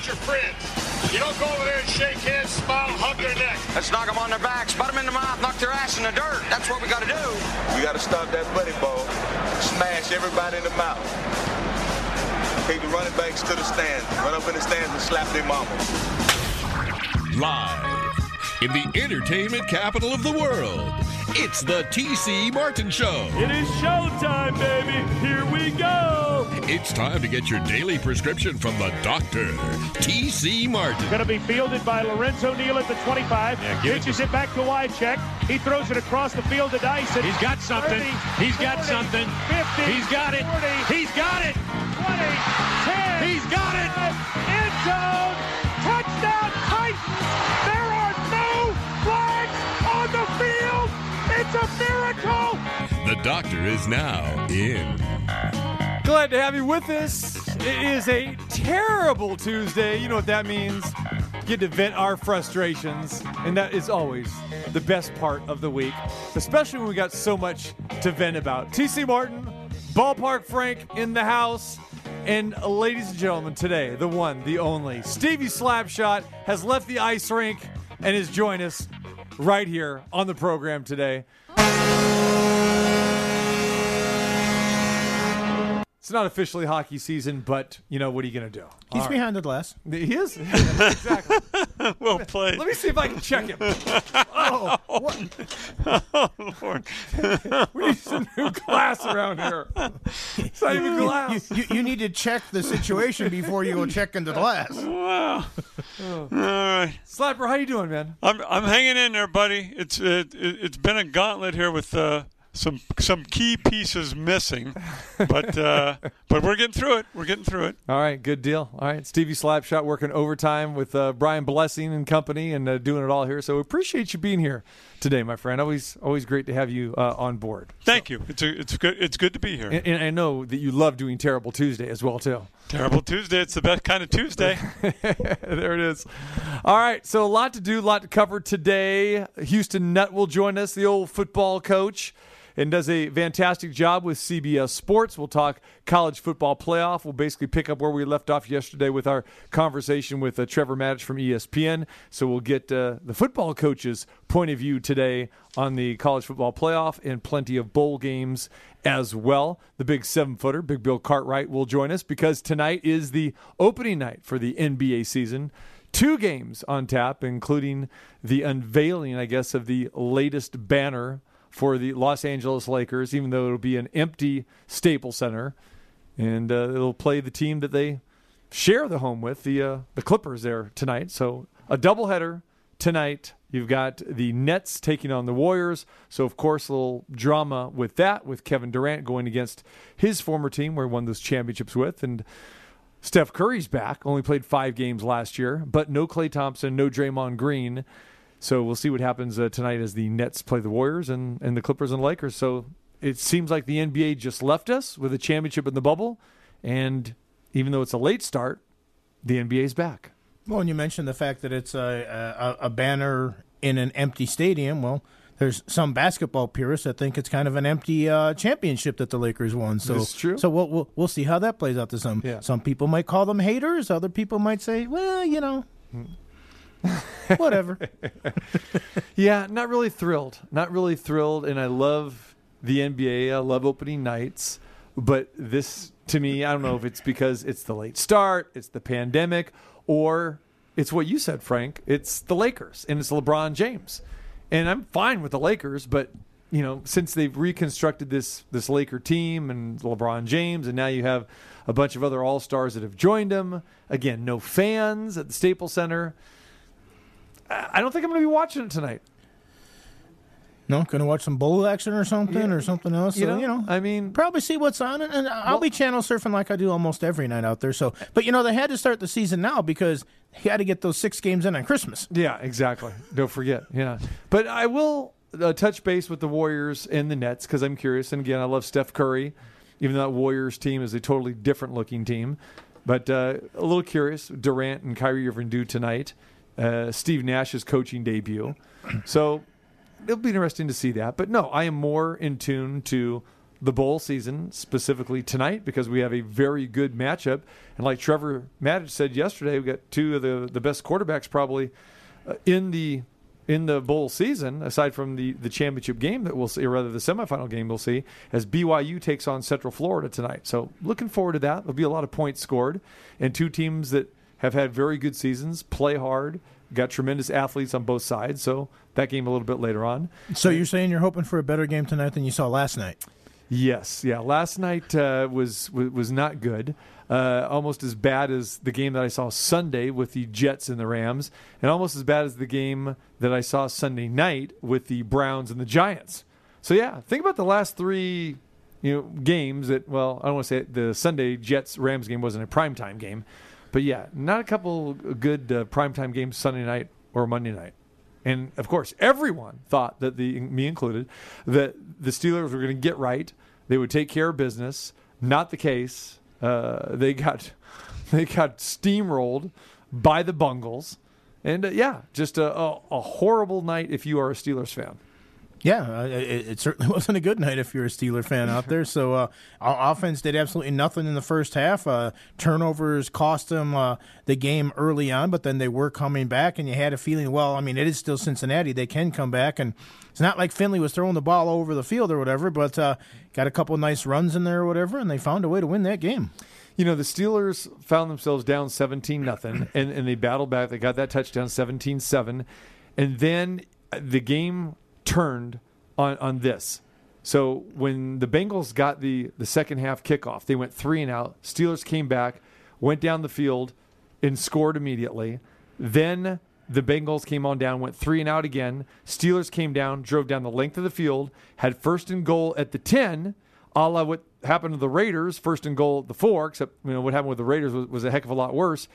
not your friends. You don't go over there and shake hands, smile, hug their neck. Let's knock them on their backs, butt them in the mouth, knock their ass in the dirt. That's what we got to do. We got to stop that buddy ball. Smash everybody in the mouth. Take the running backs to the stands. Run up in the stands and slap their mama. Live in the entertainment capital of the world, it's the TC Martin Show. It is showtime, baby. Here we go. It's time to get your daily prescription from the doctor, TC Martin. Going to be fielded by Lorenzo Neal at the 25. Yeah, give it Pitches to- it, back to Wycheck. He throws it across the field to Dyson. He's got something. 30, He's got 40, something. 50. He's got it. 40, He's got it. 20, 10. He's got it. End zone. It's a miracle. The doctor is now in. Glad to have you with us. It is a terrible Tuesday. You know what that means. Get to vent our frustrations, and that is always the best part of the week, especially when we got so much to vent about. TC Martin, Ballpark Frank in the house. And ladies and gentlemen, today, the one, the only, Stevie Slapshot has left the ice rink and is joining us right here on the program today. It's not officially hockey season, but you know what are you going to do? He's All right. behind the glass. He is exactly. Well played. Let me see if I can check him. Oh, Oh, Lord. we need some new glass around here. It's not even You, glass. you, you need to check the situation before you go check into the glass. Wow. All right. Slapper, how you doing, man? I'm I'm hanging in there, buddy. It's it, it, it's been a gauntlet here with uh, some some key pieces missing, but uh, but we're getting through it. We're getting through it. All right, good deal. All right, Stevie Slapshot working overtime with uh, Brian Blessing and company, and uh, doing it all here. So we appreciate you being here today, my friend. Always, always great to have you uh, on board. Thank you. It's a, it's good it's good to be here. And, and I know that you love doing Terrible Tuesday as well, too. Terrible Tuesday. It's the best kind of Tuesday. there it is. All right, so a lot to do, a lot to cover today. Houston Nutt will join us, the old football coach, and does a fantastic job with CBS Sports. We'll talk college football playoff. We'll basically pick up where we left off yesterday with our conversation with uh, Trevor Matich from ESPN. So we'll get uh, the football coach's point of view today on the college football playoff and plenty of bowl games as well. The big seven footer, Big Bill Cartwright, will join us because tonight is the opening night for the NBA season. Two games on tap, including the unveiling, I guess, of the latest banner for the Los Angeles Lakers, even though it'll be an empty Staples Center. And uh, it'll play the team that they share the home with, the, uh, the Clippers, there tonight. So a doubleheader tonight. You've got the Nets taking on the Warriors. So, of course, a little drama with that, with Kevin Durant going against his former team where he won those championships with. And Steph Curry's back, only played five games last year, but no Klay Thompson, no Draymond Green. So we'll see what happens uh, tonight as the Nets play the Warriors and, and the Clippers and Lakers. So it seems like the NBA just left us with a championship in the bubble. And even though it's a late start, the NBA's back. Well, and you mentioned the fact that it's a, a, a banner in an empty stadium. Well, there's some basketball purists that think it's kind of an empty uh, championship that the Lakers won. So, That's true. So we'll, we'll we'll see how that plays out. To some Yeah. some people might call them haters. Other people might say, well, you know, whatever. Yeah, not really thrilled. Not really thrilled. And I love the NBA. I love opening nights. But this, to me, I don't know if it's because it's the late start, it's the pandemic, or it's what you said, Frank. It's the Lakers and it's LeBron James. And I'm fine with the Lakers, but you know, since they've reconstructed this this Laker team and LeBron James, and now you have a bunch of other All Stars that have joined them. Again, no fans at the Staples Center. I don't think I'm going to be watching it tonight. no, gonna watch some bowl action or something or something else. You so, know, you know, I mean, probably see what's on it, and I'll be channel surfing like I do almost every night out there. So, but you know, they had to start the season now because he had to get those six games in on Christmas. Yeah, exactly. Don't forget. Yeah, but I will uh, touch base with the Warriors and the Nets because I'm curious. And again, I love Steph Curry, even though that Warriors team is a totally different looking team. But uh, a little curious. Durant and Kyrie Irving do tonight. Uh, Steve Nash's coaching debut. So it'll be interesting to see that. But no, I am more in tune to the bowl season, specifically tonight, because we have a very good matchup. And like Trevor Matich said yesterday, we got two of the, the best quarterbacks probably uh, in the in the bowl season, aside from the, the championship game that we'll see, or rather the semifinal game we'll see, as BYU takes on Central Florida tonight. So looking forward to that. There'll be a lot of points scored, and two teams that have had very good seasons, play hard, got tremendous athletes on both sides. So that game a little bit later on. So you're saying you're hoping for a better game tonight than you saw last night? Yes, yeah. Last night uh, was, was was not good. Uh, almost as bad as the game that I saw Sunday with the Jets and the Rams, and almost as bad as the game that I saw Sunday night with the Browns and the Giants. So yeah, think about the last three, you know, games that. Well, I don't want to say it, the Sunday Jets Rams game wasn't a primetime game, but yeah, not a couple good uh, primetime games Sunday night or Monday night. And of course, everyone thought that the me included that the Steelers were going to get right. They would take care of business. Not the case. Uh, they got they got steamrolled by the Bungles, and uh, yeah, just a, a, a horrible night if you are a Steelers fan. Yeah, uh, it, it, certainly wasn't a good night if you're a Steeler fan out there. So, uh, our offense did absolutely nothing in the first half. Uh, turnovers cost them uh, the game early on, but then they were coming back, and you had a feeling, well, I mean, it is still Cincinnati; they can come back, and it's not like Finley was throwing the ball over the field or whatever, but uh, got a couple nice runs in there or whatever, and they found a way to win that game. You know, the Steelers found themselves down 17 nothing, and, and they battled back. They got that touchdown 17 7. And then the game turned on, on this. So when the Bengals got the, the second half kickoff, they went three and out. Steelers came back, went down the field, and scored immediately. Then the Bengals came on down, went three and out again. Steelers came down, drove down the length of the field, had first and goal at the 10, a la what happened to the Raiders, first and goal at the four, except you know what happened with the Raiders was, was a heck of a lot worse.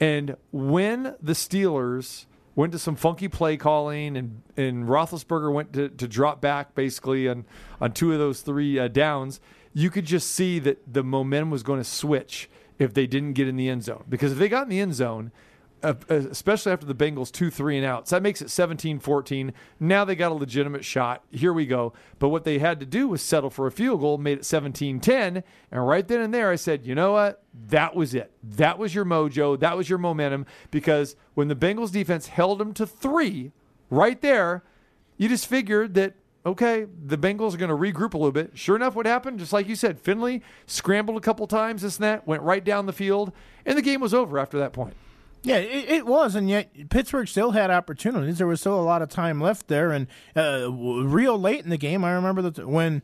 And when the Steelers went to some funky play calling, and and Roethlisberger went to, to drop back basically on on two of those three uh, downs. You could just see that the momentum was going to switch if they didn't get in the end zone. Because if they got in the end zone, Uh, uh, especially after the Bengals two, three, and outs. That makes it 17 14. Now they got a legitimate shot. Here we go. But what they had to do was settle for a field goal, made it 17 10. And right then and there, I said, you know what? That was it. That was your mojo. That was your momentum. Because when the Bengals defense held them to three, right there, you just figured that okay, the Bengals are going to regroup a little bit. Sure enough, what happened? Just like you said, Finley scrambled a couple times, this and that, went right down the field, and the game was over after that point. Yeah, it, it, was, and yet Pittsburgh still had opportunities. There was still a lot of time left there, and uh, real late in the game, I remember that when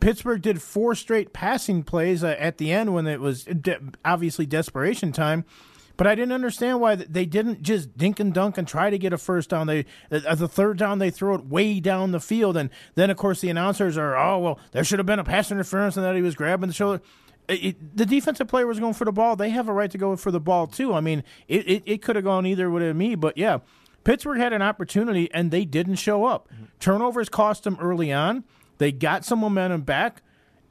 Pittsburgh did four straight passing plays uh, at the end when it was de- obviously desperation time. But I didn't understand why they didn't just dink and dunk and try to get a first down. They uh, the third down they throw it way down the field, and then of course the announcers are, oh well, there should have been a pass interference and that he was grabbing the shoulder it, the defensive player was going for the ball. They have a right to go for the ball too. I mean, it, it, it could have gone either way to me, but yeah, Pittsburgh had an opportunity and they didn't show up. Mm-hmm. Turnovers cost them early on. They got some momentum back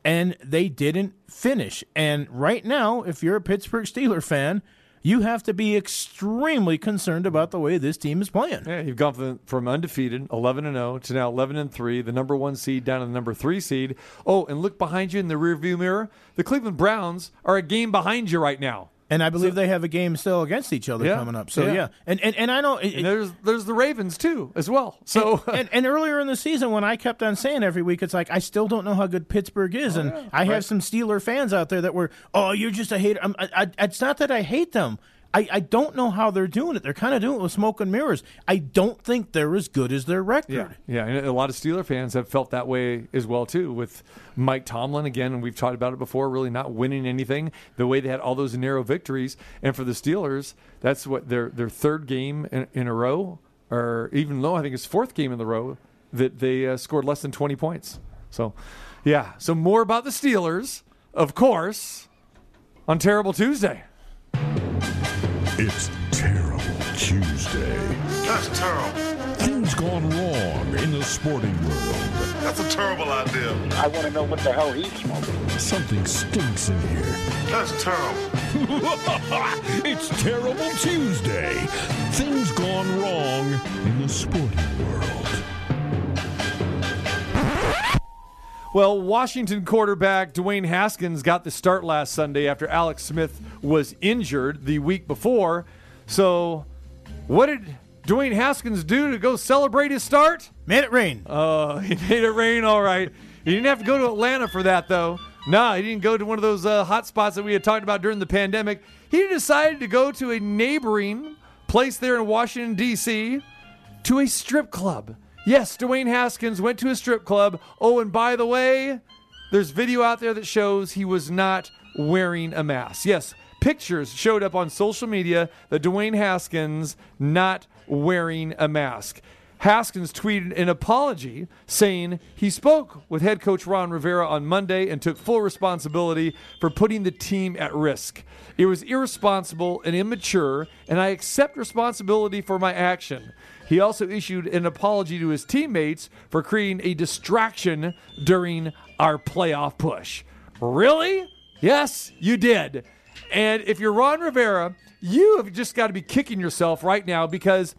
and they didn't finish. And right now, if you're a Pittsburgh Steeler fan, you have to be extremely concerned about the way this team is playing. Yeah, you've gone from, from undefeated, 11 and 0, to now 11 and 3, the number one seed down to the number three seed. Oh, and look behind you in the rearview mirror. The Cleveland Browns are a game behind you right now. And I believe so, they have a game still against each other yeah, coming up. So yeah, yeah. and and and I know it, and there's there's the Ravens too as well. So and, and, and, earlier in the season when I kept on saying every week, it's like I still don't know how good Pittsburgh is, oh, and yeah, I right. have some Steeler fans out there that were, oh, you're just a hater. I, I, it's not that I hate them. I, I don't know how they're doing it. They're kind of doing it with smoke and mirrors. I don't think they're as good as their record. Yeah, yeah. And a lot of Steeler fans have felt that way as well too. With Mike Tomlin again, and we've talked about it before. Really not winning anything. The way they had all those narrow victories, and for the Steelers, that's what their their third game in, in a row, or even though I think it's fourth game in the row that they uh, scored less than twenty points. So, yeah. So more about the Steelers, of course, on Terrible Tuesday. It's Terrible Tuesday. That's terrible. Things gone wrong in the sporting world. That's a terrible idea. I want to know what the hell he's smoking. Something stinks in here. That's terrible. it's Terrible Tuesday. Things gone wrong in the sporting world. Well, Washington quarterback Dwayne Haskins got the start last Sunday after Alex Smith was injured the week before. So, what did Dwayne Haskins do to go celebrate his start? Made it rain. Uh, he made it rain, all right. He didn't have to go to Atlanta for that, though. No, he didn't go to one of those uh, hot spots that we had talked about during the pandemic. He decided to go to a neighboring place there in Washington, D.C., to a strip club. Yes, Dwayne Haskins went to a strip club. Oh, and by the way, there's video out there that shows he was not wearing a mask. Yes, pictures showed up on social media that Dwayne Haskins not wearing a mask. Haskins tweeted an apology saying he spoke with head coach Ron Rivera on Monday and took full responsibility for putting the team at risk. It was irresponsible and immature, and I accept responsibility for my action. He also issued an apology to his teammates for creating a distraction during our playoff push. Really? Yes, you did. And if you're Ron Rivera, you have just got to be kicking yourself right now because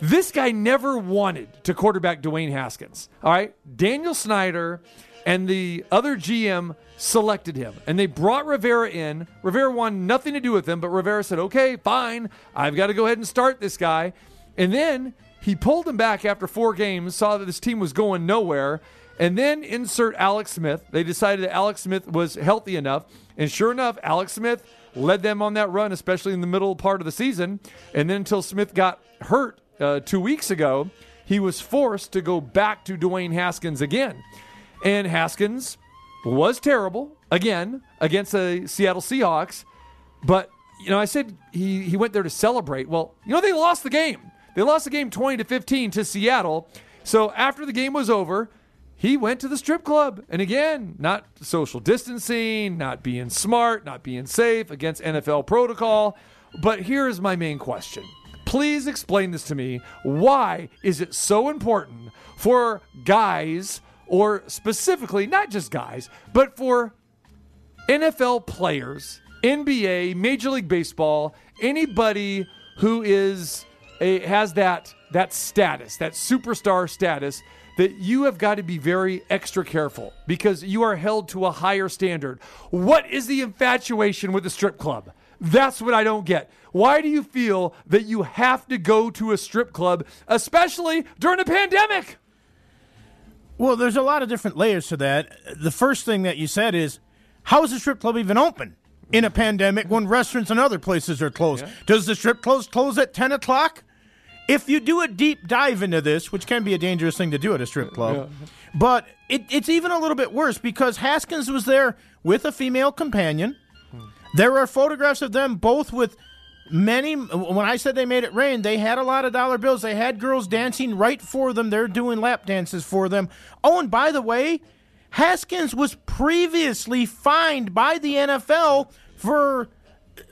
this guy never wanted to quarterback Dwayne Haskins. All right. Daniel Snyder and the other GM selected him and they brought Rivera in. Rivera wanted nothing to do with him, but Rivera said, okay, fine. I've got to go ahead and start this guy. And then he pulled him back after four games, saw that this team was going nowhere, and then insert Alex Smith. They decided that Alex Smith was healthy enough. And sure enough, Alex Smith led them on that run, especially in the middle part of the season. And then until Smith got hurt uh, two weeks ago, he was forced to go back to Dwayne Haskins again. And Haskins was terrible again against the Seattle Seahawks. But, you know, I said he, he went there to celebrate. Well, you know, they lost the game. They lost the game 20 to 15 to Seattle. So after the game was over, he went to the strip club. And again, not social distancing, not being smart, not being safe against NFL protocol. But here's my main question. Please explain this to me. Why is it so important for guys, or specifically, not just guys, but for NFL players, NBA, Major League Baseball, anybody who is a, has that that status, that superstar status, that you have got to be very extra careful because you are held to a higher standard. What is the infatuation with the strip club? That's what I don't get. Why do you feel that you have to go to a strip club, especially during a pandemic? Well, there's a lot of different layers to that. The first thing that you said is, how is the strip club even open in a pandemic when restaurants and other places are closed? Does the strip close close at 10 o'clock? If you do a deep dive into this, which can be a dangerous thing to do at a strip club, but it, it's even a little bit worse because Haskins was there with a female companion. Hmm. There are photographs of them both with many. When I said they made it rain, they had a lot of dollar bills. They had girls dancing right for them. They're doing lap dances for them. Oh, and by the way, Haskins was previously fined by the NFL for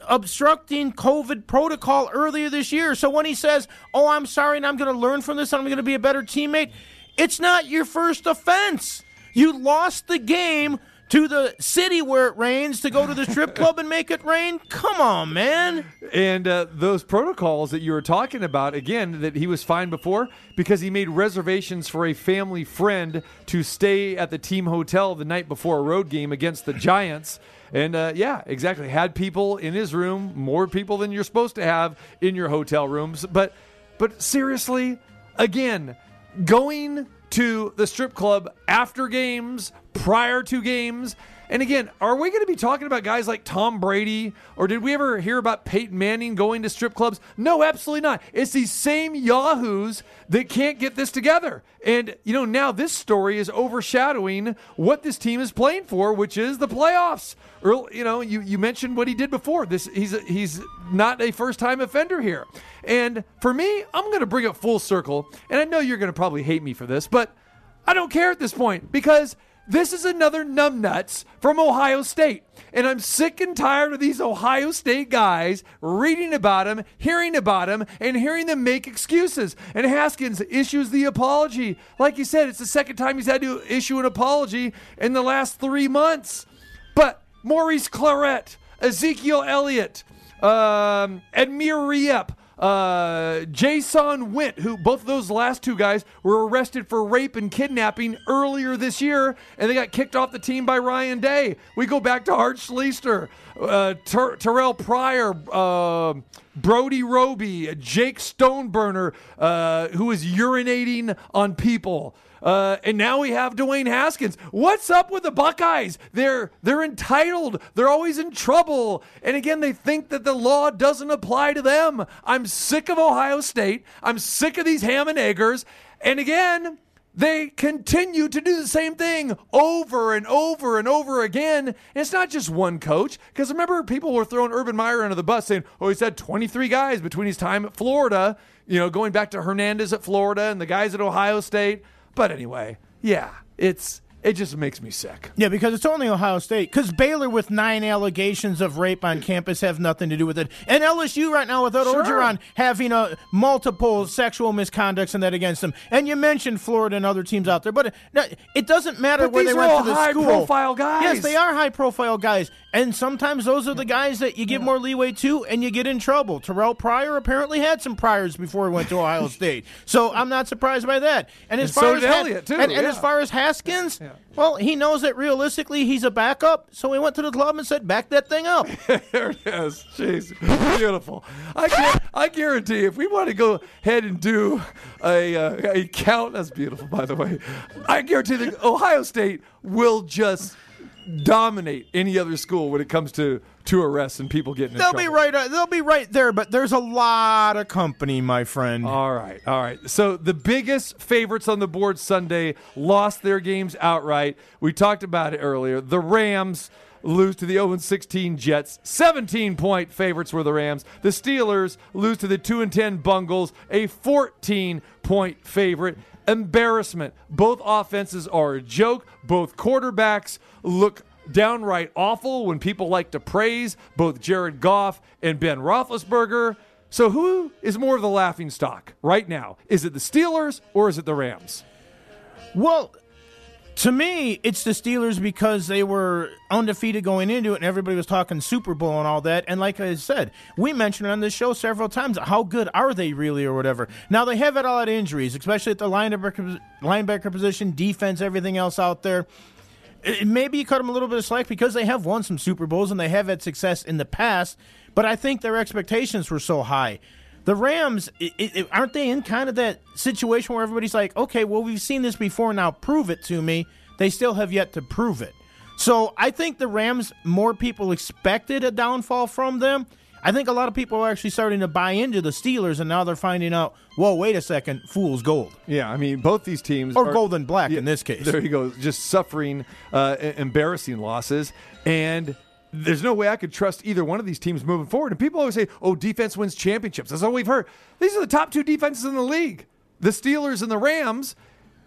obstructing COVID protocol earlier this year. So when he says, "Oh, I'm sorry, and I'm going to learn from this, and I'm going to be a better teammate," it's not your first offense. You lost the game to the city where it rains to go to the strip club and make it rain. Come on, man. And uh, those protocols that you were talking about, again, that he was fined before because he made reservations for a family friend to stay at the team hotel the night before a road game against the Giants. And uh, yeah, exactly. Had people in his room, more people than you're supposed to have in your hotel rooms. But, but seriously, again, going to the strip club after games, prior to games. And again, are we going to be talking about guys like Tom Brady or did we ever hear about Peyton Manning going to strip clubs? No, absolutely not. It's these same yahoos that can't get this together. And, you know, now this story is overshadowing what this team is playing for, which is the playoffs. Earl, you know, you, you mentioned what he did before. This he's he's not a first time offender here. And for me, I'm going to bring it full circle. And I know you're going to probably hate me for this, but I don't care at this point because this is another numbnuts from Ohio State. And I'm sick and tired of these Ohio State guys reading about him, hearing about him, and hearing them make excuses. And Haskins issues the apology. Like you said, it's the second time he's had to issue an apology in the last three months. But Maurice Clarett, Ezekiel Elliott, um, Amir Riep, uh, Jahsen Wint, who both of those last two guys were arrested for rape and kidnapping earlier this year, and they got kicked off the team by Ryan Day. We go back to Art Schlichter, uh, Ter- Terrell Pryor, uh, Brody Roby, Jake Stoneburner, uh, who was urinating on people. Uh, and now we have Dwayne Haskins. What's up with the Buckeyes? They're they're entitled. They're always in trouble. And again, they think that the law doesn't apply to them. I'm sick of Ohio State. I'm sick of these ham and eggers. And again, they continue to do the same thing over and over and over again. And it's not just one coach, because remember, people were throwing Urban Meyer under the bus saying, oh, he's had 23 guys between his time at Florida, you know, going back to Hernandez at Florida and the guys at Ohio State. But anyway, yeah, it's it just makes me sick. Yeah, because it's only Ohio State. Because Baylor with nine allegations of rape on campus have nothing to do with it, and LSU right now without Sure. Orgeron having uh, multiple sexual misconducts and that against them. And you mentioned Florida and other teams out there, but it, it doesn't matter But where these they are went all to the high school. profile guys. Yes, they are high profile guys, and sometimes those are the guys that you give more leeway to, and you get in trouble. Terrell Pryor apparently had some priors before he went to Ohio State, so I'm not surprised by that. And as And far so as Elliott, too, and, and as far as Haskins, well, he knows that realistically he's a backup, so he went to the club and said, "Back that thing up." there it is. Jeez, beautiful. I can I guarantee if we want to go ahead and do a uh, a count, that's beautiful, by the way. I guarantee that Ohio State will just dominate any other school when it comes to to arrests and people getting they'll trouble. be right. uh, They'll be right there, but there's a lot of company, my friend. All right, all right. So the biggest favorites on the board Sunday lost their games outright. We talked about it earlier. The Rams lose to the 0 16 Jets. 17 point favorites were the Rams. The Steelers lose to the 2 and 10 Bungles, a 14 point favorite. Embarrassment. Both offenses are a joke. Both quarterbacks look downright awful when people like to praise both Jared Goff and Ben Roethlisberger. So who is more of the laughing stock right now? Is it the Steelers or is it the Rams? Well, to me, it's the Steelers because they were undefeated going into it, and everybody was talking Super Bowl and all that. And like I said, we mentioned on this show several times how good are they really, or whatever. Now they have had a lot of injuries, especially at the linebacker linebacker position, defense, everything else out there. It- maybe you cut them a little bit of slack because they have won some Super Bowls and they have had success in the past. But I think their expectations were so high. The Rams, i i aren't they in kind of that situation where everybody's like, okay, well, we've seen this before, now prove it to me. They still have yet to prove it. So I think the Rams, more people expected a downfall from them. I think a lot of people are actually starting to buy into the Steelers, and now they're finding out, whoa, wait a second, fool's gold. Yeah, I mean, both these teams Or are- gold and black Yeah, in this case. There you go, just suffering uh, embarrassing losses, and there's no way I could trust either one of these teams moving forward. And people always say, "Oh, defense wins championships." That's all we've heard. These are the top two defenses in the league, the Steelers and the Rams.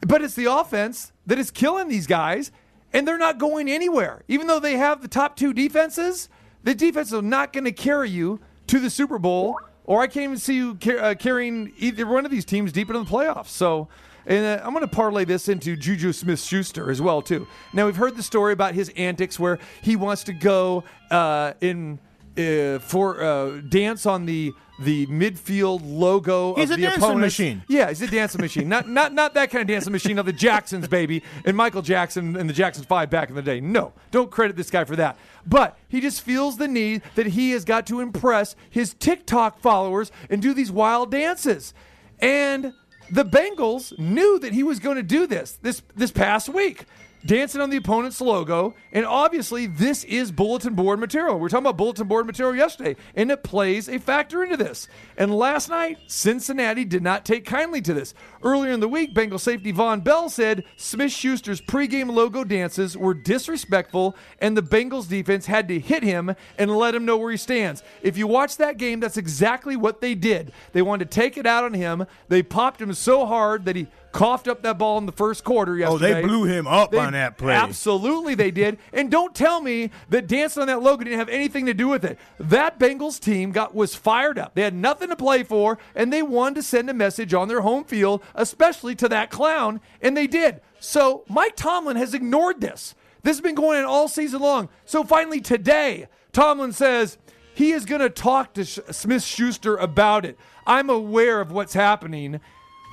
But it's the offense that is killing these guys, and they're not going anywhere. Even though they have the top two defenses, the defense is not going to carry you to the Super Bowl, or I can't even see you car- uh, carrying either one of these teams deep into the playoffs. So, and uh, I'm going to parlay this into Juju Smith-Schuster as well too. Now we've heard the story about his antics where he wants to go uh, in uh, for uh, dance on the the midfield logo He's of a the dancing opponents. machine. Yeah, he's a dancing machine. Not not not that kind of dancing machine of the Jacksons, baby, and Michael Jackson and the Jacksons Five back in the day. No, don't credit this guy for that. But he just feels the need that he has got to impress his TikTok followers and do these wild dances. And the Bengals knew that he was going to do this this this past week. Dancing on the opponent's logo, and obviously this is bulletin board material. We were talking about bulletin board material yesterday, and it plays a factor into this. And last night, Cincinnati did not take kindly to this. Earlier in the week, Bengal safety Vonn Bell said Smith Schuster's pregame logo dances were disrespectful, and the Bengals defense had to hit him and let him know where he stands. If you watch that game, that's exactly what they did. They wanted to take it out on him. They popped him so hard that he coughed up that ball in the first quarter yesterday. Oh, they blew him up They- on that play. Absolutely, they did. And don't tell me that dancing on that logo didn't have anything to do with it. That Bengals team got was fired up. They had nothing to play for, and they wanted to send a message on their home field, especially to that clown, and they did. So Mike Tomlin has ignored this. This has been going on all season long. So finally today, Tomlin says he is going to talk to Smith Schuster about it. I'm aware of what's happening.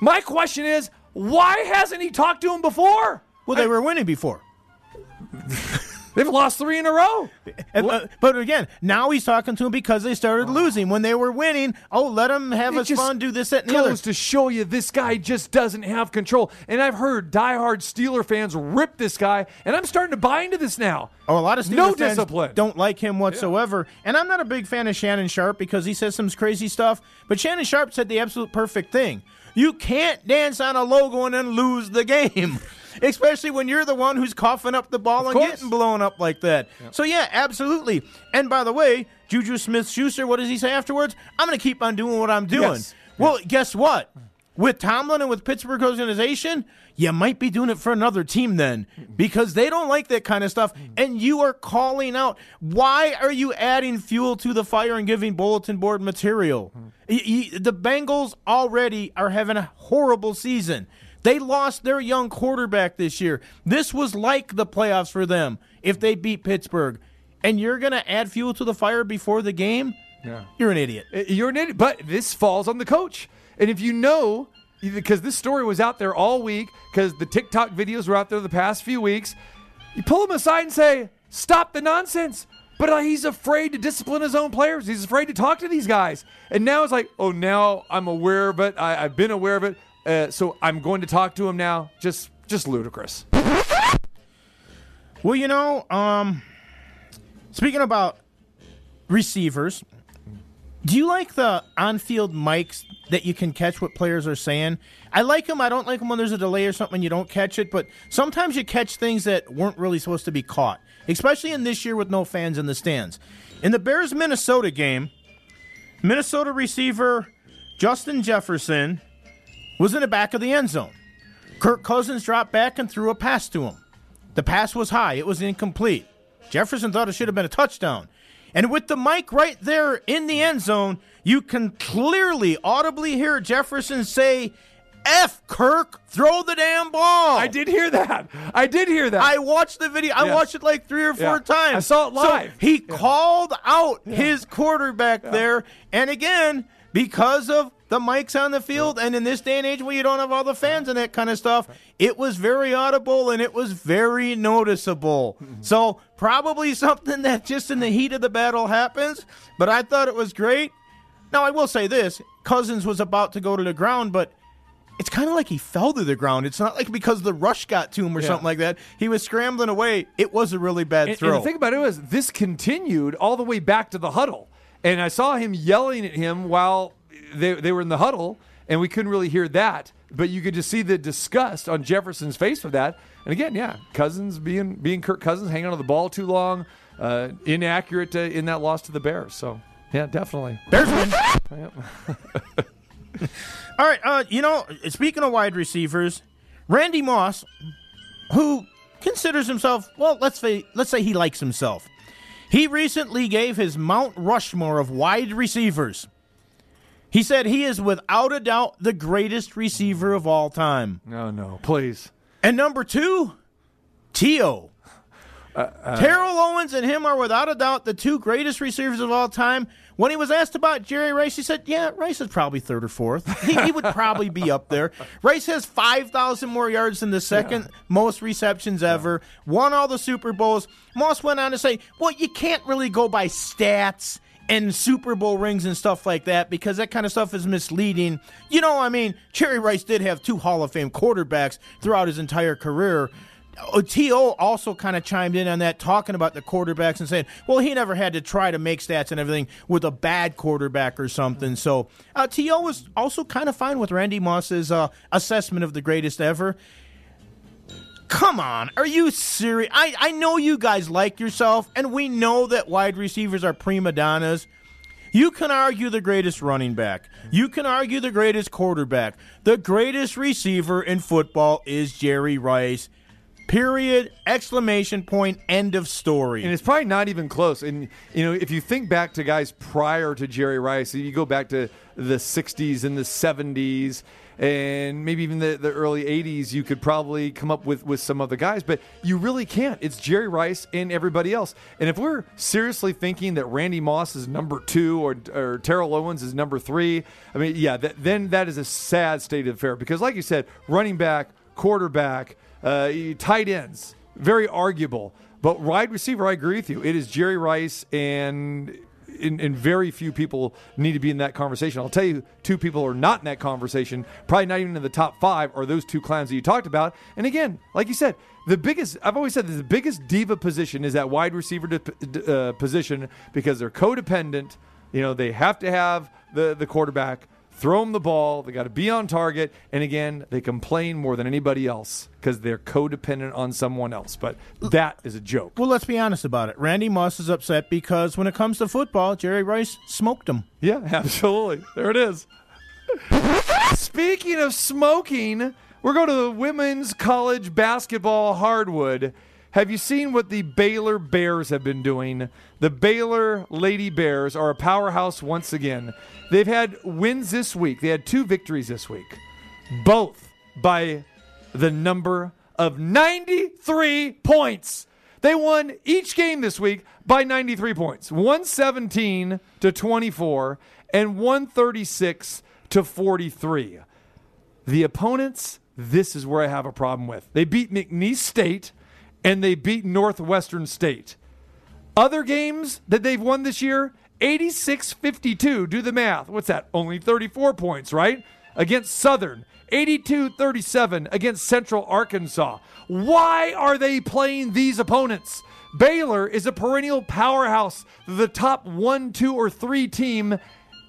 My question is, why hasn't he talked to him before? Well, they were winning before. They've lost three in a row. And, uh, but again, now he's talking to him because they started losing. When they were winning, oh, let him have It his fun, do this, that, and the other. goes to show you this guy just doesn't have control. And I've heard diehard Steeler fans rip this guy, and I'm starting to buy into this now. Oh, a lot of Steelers no fans discipline. don't like him whatsoever. And I'm not a big fan of Shannon Sharpe because he says some crazy stuff. But Shannon Sharpe said the absolute perfect thing. You can't dance on a logo and then lose the game. Especially when you're the one who's coughing up the ball and course. getting blown up like that. So, yeah, absolutely. And by the way, Juju Smith Schuster, what does he say afterwards? I'm going to keep on doing what I'm doing. Yes. Well, guess what? With Tomlin and with Pittsburgh organization, you might be doing it for another team then because they don't like that kind of stuff. And you are calling out. Why are you adding fuel to the fire and giving bulletin board material? The Bengals already are having a horrible season. They lost their young quarterback this year. This was like the playoffs for them if they beat Pittsburgh. And you're going to add fuel to the fire before the game? Yeah. You're an idiot. Uh, You're an idiot. But this falls on the coach. And if you know, because this story was out there all week, because the TikTok videos were out there the past few weeks, you pull him aside and say, stop the nonsense. But uh, he's afraid to discipline his own players. He's afraid to talk to these guys. And now it's like, oh, now I'm aware of it. I, I've been aware of it. Uh, so I'm going to talk to him now. Just, just ludicrous. Well, you know, um, speaking about receivers, do you like the on-field mics that you can catch what players are saying? I like them. I don't like them when there's a delay or something and you don't catch it. But sometimes you catch things that weren't really supposed to be caught, especially in this year with no fans in the stands. In the Bears Minnesota game, Minnesota receiver Justin Jefferson was in the back of the end zone. Kirk Cousins dropped back and threw a pass to him. The pass was high, it was incomplete. Jefferson thought it should have been a touchdown. And with the mic right there in the end zone, you can clearly audibly hear Jefferson say, F Kirk, throw the damn ball. I did hear that. I did hear that. I watched the video. I Yes. watched it like three or four Yeah. times. I saw it live. So live. he called out his quarterback there. And again, because of the mics on the field, and in this day and age where you don't have all the fans and that kind of stuff, it was very audible and it was very noticeable. Mm-hmm. So probably something that just in the heat of the battle happens. But I thought it was great. Now I will say this: Cousins was about to go to the ground, but it's kind of like he fell to the ground. It's not like because the rush got to him or Yeah. something like that. He was scrambling away. It was a really bad And, throw. and the thing about it was, this continued all the way back to the huddle, and I saw him yelling at him while they they were in the huddle, and we couldn't really hear that, but you could just see the disgust on Jefferson's face for that. And again, yeah, Cousins being being Kirk Cousins, hanging on the ball too long, uh, inaccurate uh, in that loss to the Bears. So yeah, definitely. Bears win. All right, uh, you know, speaking of wide receivers, Randy Moss, who considers himself well, let's say let's say he likes himself. He recently gave his Mount Rushmore of wide receivers. He said he is without a doubt the greatest receiver of all time. No, no, please. And number two, T.O. Uh, uh, Terrell Owens and him are without a doubt the two greatest receivers of all time. When he was asked about Jerry Rice, he said, Yeah, Rice is probably third or fourth. He, he would probably be up there. Rice has 5,000 more yards than the second most receptions ever, won all the Super Bowls. Moss went on to say, Well, you can't really go by stats and Super Bowl rings and stuff like that because that kind of stuff is misleading. You know, I mean, Jerry Rice did have two Hall of Fame quarterbacks throughout his entire career. Uh, T.O. also kind of chimed in on that, talking about the quarterbacks and saying, well, he never had to try to make stats and everything with a bad quarterback or something. So uh, T.O. was also kind of fine with Randy Moss's uh, assessment of the greatest ever. Come on, are you serious? I, I know you guys like yourself, and we know that wide receivers are prima donnas. You can argue the greatest running back. You can argue the greatest quarterback. The greatest receiver in football is Jerry Rice. Period. Exclamation point. End of story. And it's probably not even close. And you know, if you think back to guys prior to Jerry Rice, you go back to the '60s and the '70s, and maybe even the, the early '80s, you could probably come up with with some other guys. But you really can't. It's Jerry Rice and everybody else. And if we're seriously thinking that Randy Moss is number two or or Terrell Owens is number three, I mean, yeah, that, then that is a sad state of affair. Because, like you said, running back, quarterback. Uh, tight ends, very arguable. But wide receiver, I agree with you. It is Jerry Rice, and, and, very few people need to be in that conversation. I'll tell you, two people are not in that conversation, probably not even in the top five, are those two clowns that you talked about. And again, like you said, the biggest, I've always said the biggest diva position is that wide receiver di- uh, position because they're codependent. You know, they have to have the, the quarterback throw them the ball. They got to be on target. And again, they complain more than anybody else because they're codependent on someone else. But that is a joke. well, let's be honest about it. Randy Moss is upset because when it comes to football, Jerry Rice smoked him. Yeah, absolutely. There it is. Speaking of smoking, we're going to the women's college basketball hardwood. Have you seen what the Baylor Bears have been doing? The Baylor Lady Bears are a powerhouse once again. They've had wins this week. They had two victories this week, both by the number of 93 points. They won each game this week by 93 points 117 to 24 and 136 to 43. The opponents, this is where I have a problem with. They beat McNeese State and they beat Northwestern State. Other games that they've won this year 86 52. Do the math. What's that? Only 34 points, right? Against Southern. 82 37 against Central Arkansas. Why are they playing these opponents? Baylor is a perennial powerhouse, the top one, two, or three team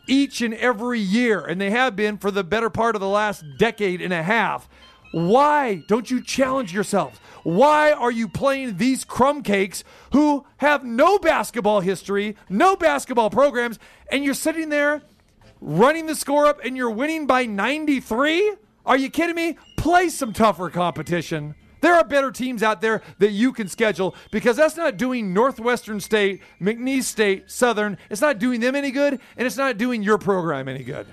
each and every year, and they have been for the better part of the last decade and a half. Why don't you challenge yourselves? Why are you playing these crumb cakes who have no basketball history, no basketball programs, and you're sitting there running the score up and you're winning by 93? Are you kidding me? Play some tougher competition. There are better teams out there that you can schedule because that's not doing Northwestern State, McNeese State, Southern. It's not doing them any good, and it's not doing your program any good.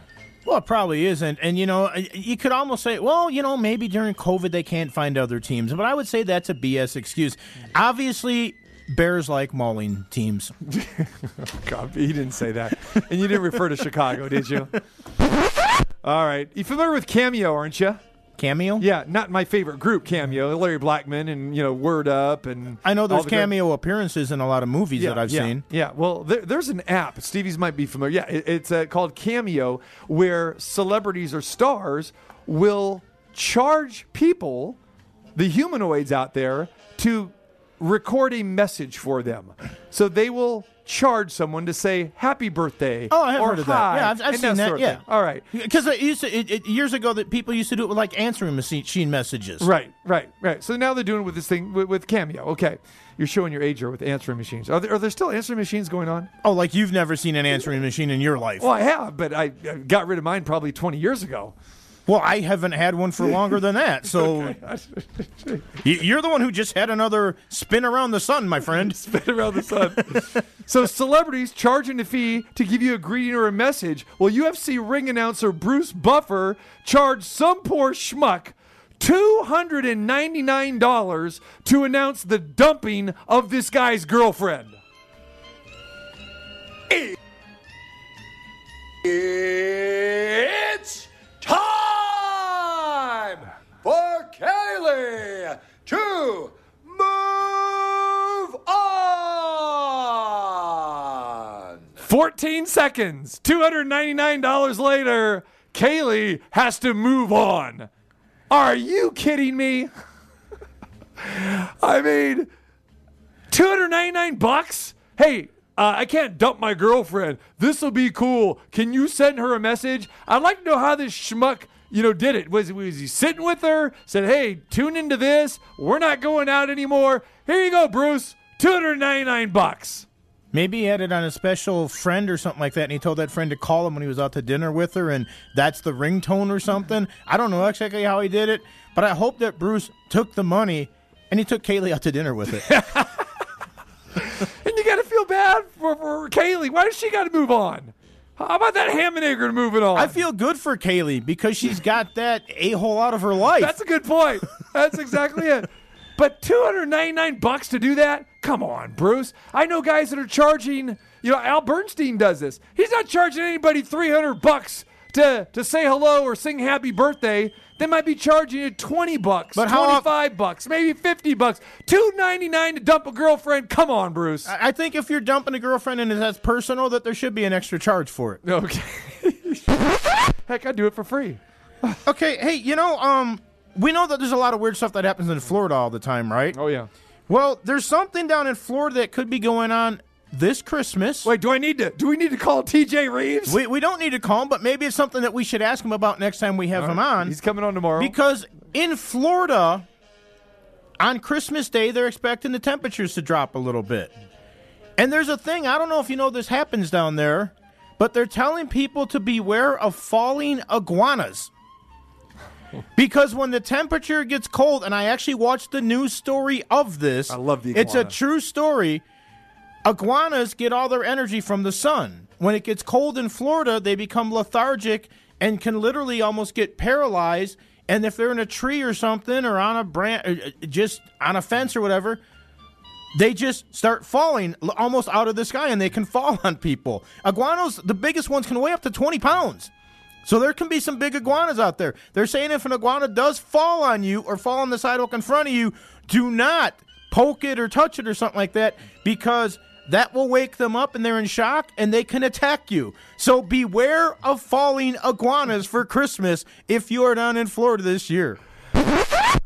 Well, it probably isn't. And, you know, you could almost say, well, you know, maybe during COVID they can't find other teams. But I would say that's a BS excuse. Obviously, Bears like mauling teams. Oh, God, he didn't say that. and you didn't refer to Chicago, did you? All right. You familiar with Cameo, aren't you? Cameo? Yeah, not my favorite group, Cameo. Larry Blackmon and, you know, Word Up. and I know there's the great- cameo appearances in a lot of movies that I've yeah, seen. Yeah, well, there, there's an app. Stevie's might be familiar. Yeah, it, it's uh, called Cameo, where celebrities or stars will charge people, the humanoids out there, to record a message for them. So they will charge someone to say happy birthday. Oh, I have heard of that. Yeah, I've, I've seen that. yeah. All right. Because it used to, it, it, years ago that people used to do it with like answering machine messages. Right, right, right. So now they're doing it with this thing with, with Cameo. Okay, you're showing your age here with answering machines. Are there, are there still answering machines going on? Oh, like you've never seen an answering machine in your life. Well, I have, but I, I got rid of mine probably 20 years ago. Well, I haven't had one for longer than that. So you're the one who just had another spin around the sun, my friend. spin around the sun. so celebrities charging a fee to give you a greeting or a message. Well, UFC ring announcer Bruce Buffer charged some poor schmuck $299 to announce the dumping of this guy's girlfriend. It's time for Kaylee to move on. 14 seconds, $299 later, Kaylee has to move on. Are you kidding me? I mean, 299 bucks? Hey, uh, I can't dump my girlfriend. This will be cool. Can you send her a message? I'd like to know how this schmuck, you know, did it. Was, was he sitting with her? Said, hey, tune into this. We're not going out anymore. Here you go, Bruce. 299 bucks. Maybe he had it on a special friend or something like that, and he told that friend to call him when he was out to dinner with her, and that's the ringtone or something. I don't know exactly how he did it, but I hope that Bruce took the money and he took Kaylee out to dinner with it. And you got to feel bad for, for Kaylee. Why does she got to move on? How about that ham and egg moving on? I feel good for Kaylee because she's got that a hole out of her life. That's a good point. That's exactly it. But 299 bucks to do that? Come on, Bruce. I know guys that are charging, you know, Al Bernstein does this. He's not charging anybody 300 bucks to to say hello or sing happy birthday. They might be charging you 20 bucks, But how 25 bucks, maybe 50 bucks. 299 to dump a girlfriend. Come on, Bruce. I I think if you're dumping a girlfriend and that's personal, that there should be an extra charge for it. Okay. Heck, I'd do it for free. Okay, hey, you know, um, we know that there's a lot of weird stuff that happens in Florida all the time, right? Oh yeah. Well, there's something down in Florida that could be going on this Christmas. Wait, do I need to do we need to call TJ Reeves? We, we don't need to call him, but maybe it's something that we should ask him about next time we have him on. He's coming on tomorrow. Because in Florida, on Christmas Day, they're expecting the temperatures to drop a little bit. And there's a thing, I don't know if you know this happens down there, but they're telling people to beware of falling iguanas. Because when the temperature gets cold, and I actually watched the news story of this. I love the It's a true story. Iguanas get all their energy from the sun. When it gets cold in Florida, they become lethargic and can literally almost get paralyzed. And if they're in a tree or something, or on a branch, uh, uh, just on a fence or whatever, they just start falling almost out of the sky, and they can fall on people. Iguanas, the biggest ones, can weigh up to twenty pounds. So there can be some big iguanas out there. They're saying if an iguana does fall on you or fall on the sidewalk in front of you, do not poke it or touch it or something like that because that will wake them up and they're in shock and they can attack you. So beware of falling iguanas for Christmas if you are down in Florida this year.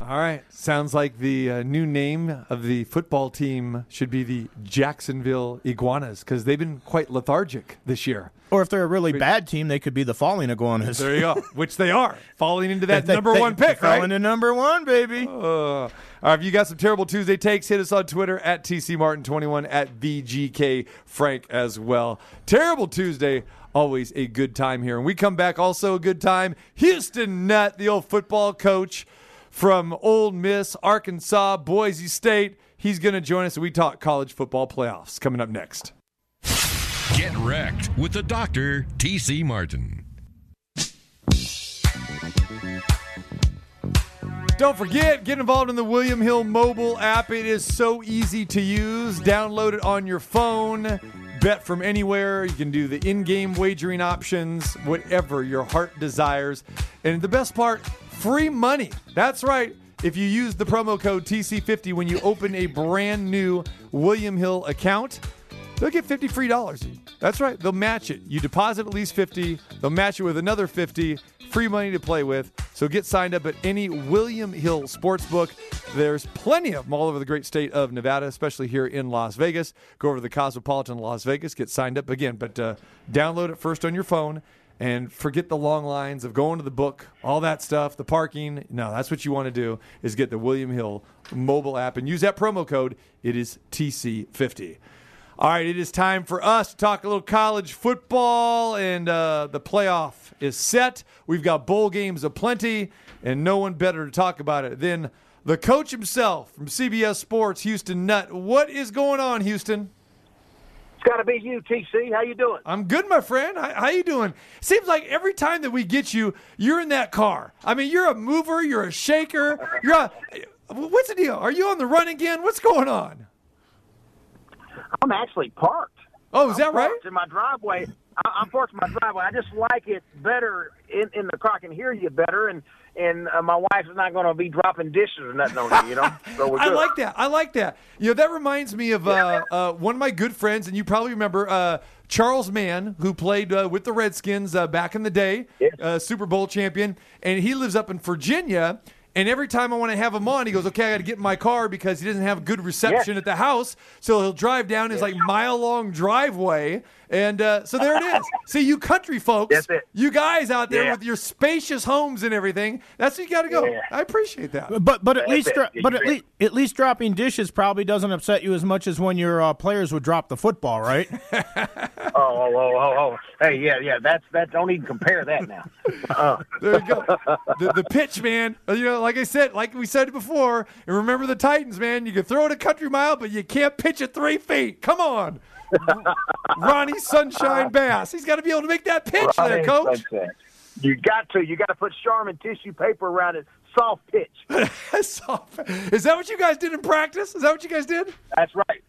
All right. Sounds like the uh, new name of the football team should be the Jacksonville Iguanas because they've been quite lethargic this year. Or if they're a really bad team, they could be the falling iguanas. There you go. Which they are falling into that They- number they- one pick, right? into number one, baby. Uh, all right, if you got some terrible Tuesday takes, hit us on Twitter at TC Martin21 at VGK Frank as well. Terrible Tuesday, always a good time here. And we come back also a good time. Houston Nutt, the old football coach from Ole Miss, Arkansas, Boise State. He's going to join us we talk college football playoffs coming up next. Get wrecked with the doctor, TC Martin. Don't forget, get involved in the William Hill mobile app. It is so easy to use. Download it on your phone. Bet from anywhere. You can do the in game wagering options, whatever your heart desires. And the best part, free money. That's right. If you use the promo code TC50 when you open a brand new William Hill account, they'll get 50 free dollars. That's right. They'll match it. You deposit at least 50, they'll match it with another 50, free money to play with. So get signed up at any William Hill sportsbook. There's plenty of them all over the great state of Nevada, especially here in Las Vegas. Go over to the Cosmopolitan Las Vegas, get signed up again, but uh, download it first on your phone and forget the long lines of going to the book, all that stuff, the parking. No, that's what you want to do is get the William Hill mobile app and use that promo code. It is TC50. All right, it is time for us to talk a little college football, and uh, the playoff is set. We've got bowl games aplenty, and no one better to talk about it than the coach himself from CBS Sports, Houston Nutt. What is going on, Houston? It's got to be you, TC. How you doing? I'm good, my friend. How, how you doing? Seems like every time that we get you, you're in that car. I mean, you're a mover, you're a shaker. You're a, what's the deal? Are you on the run again? What's going on? I'm actually parked. Oh, is that I'm right? In my driveway. I- I'm parked in my driveway. I just like it better in, in the car. I can hear you better, and and uh, my wife is not going to be dropping dishes or nothing on you. You know, so we're I like that. I like that. You know, that reminds me of uh, uh, one of my good friends, and you probably remember uh, Charles Mann, who played uh, with the Redskins uh, back in the day, uh, Super Bowl champion, and he lives up in Virginia. And every time I want to have him on, he goes, "Okay, I got to get in my car because he doesn't have good reception at the house." So he'll drive down his like mile long driveway, and uh, so there it is. See, you country folks, That's it. you guys out there Yeah. with your spacious homes and everything, that's where you got to go. Yeah. I appreciate that. But but at That's least dro- but at bet. least at least dropping dishes probably doesn't upset you as much as when your uh, players would drop the football, right? Oh, oh, oh, oh, oh. Hey, yeah, yeah. That's that. Don't even compare that now. Uh, There you go. the, the pitch, man. You know, like I said, like we said before, and remember the Titans, man. You can throw it a country mile, but you can't pitch it three feet. Come on. Ronnie Sunshine Bass. He's got to be able to make that pitch there, coach. Sunshine. You got to. You got to put Charmin tissue paper around it. Soft pitch. Soft- Is that what you guys did in practice? Is that what you guys did? That's right.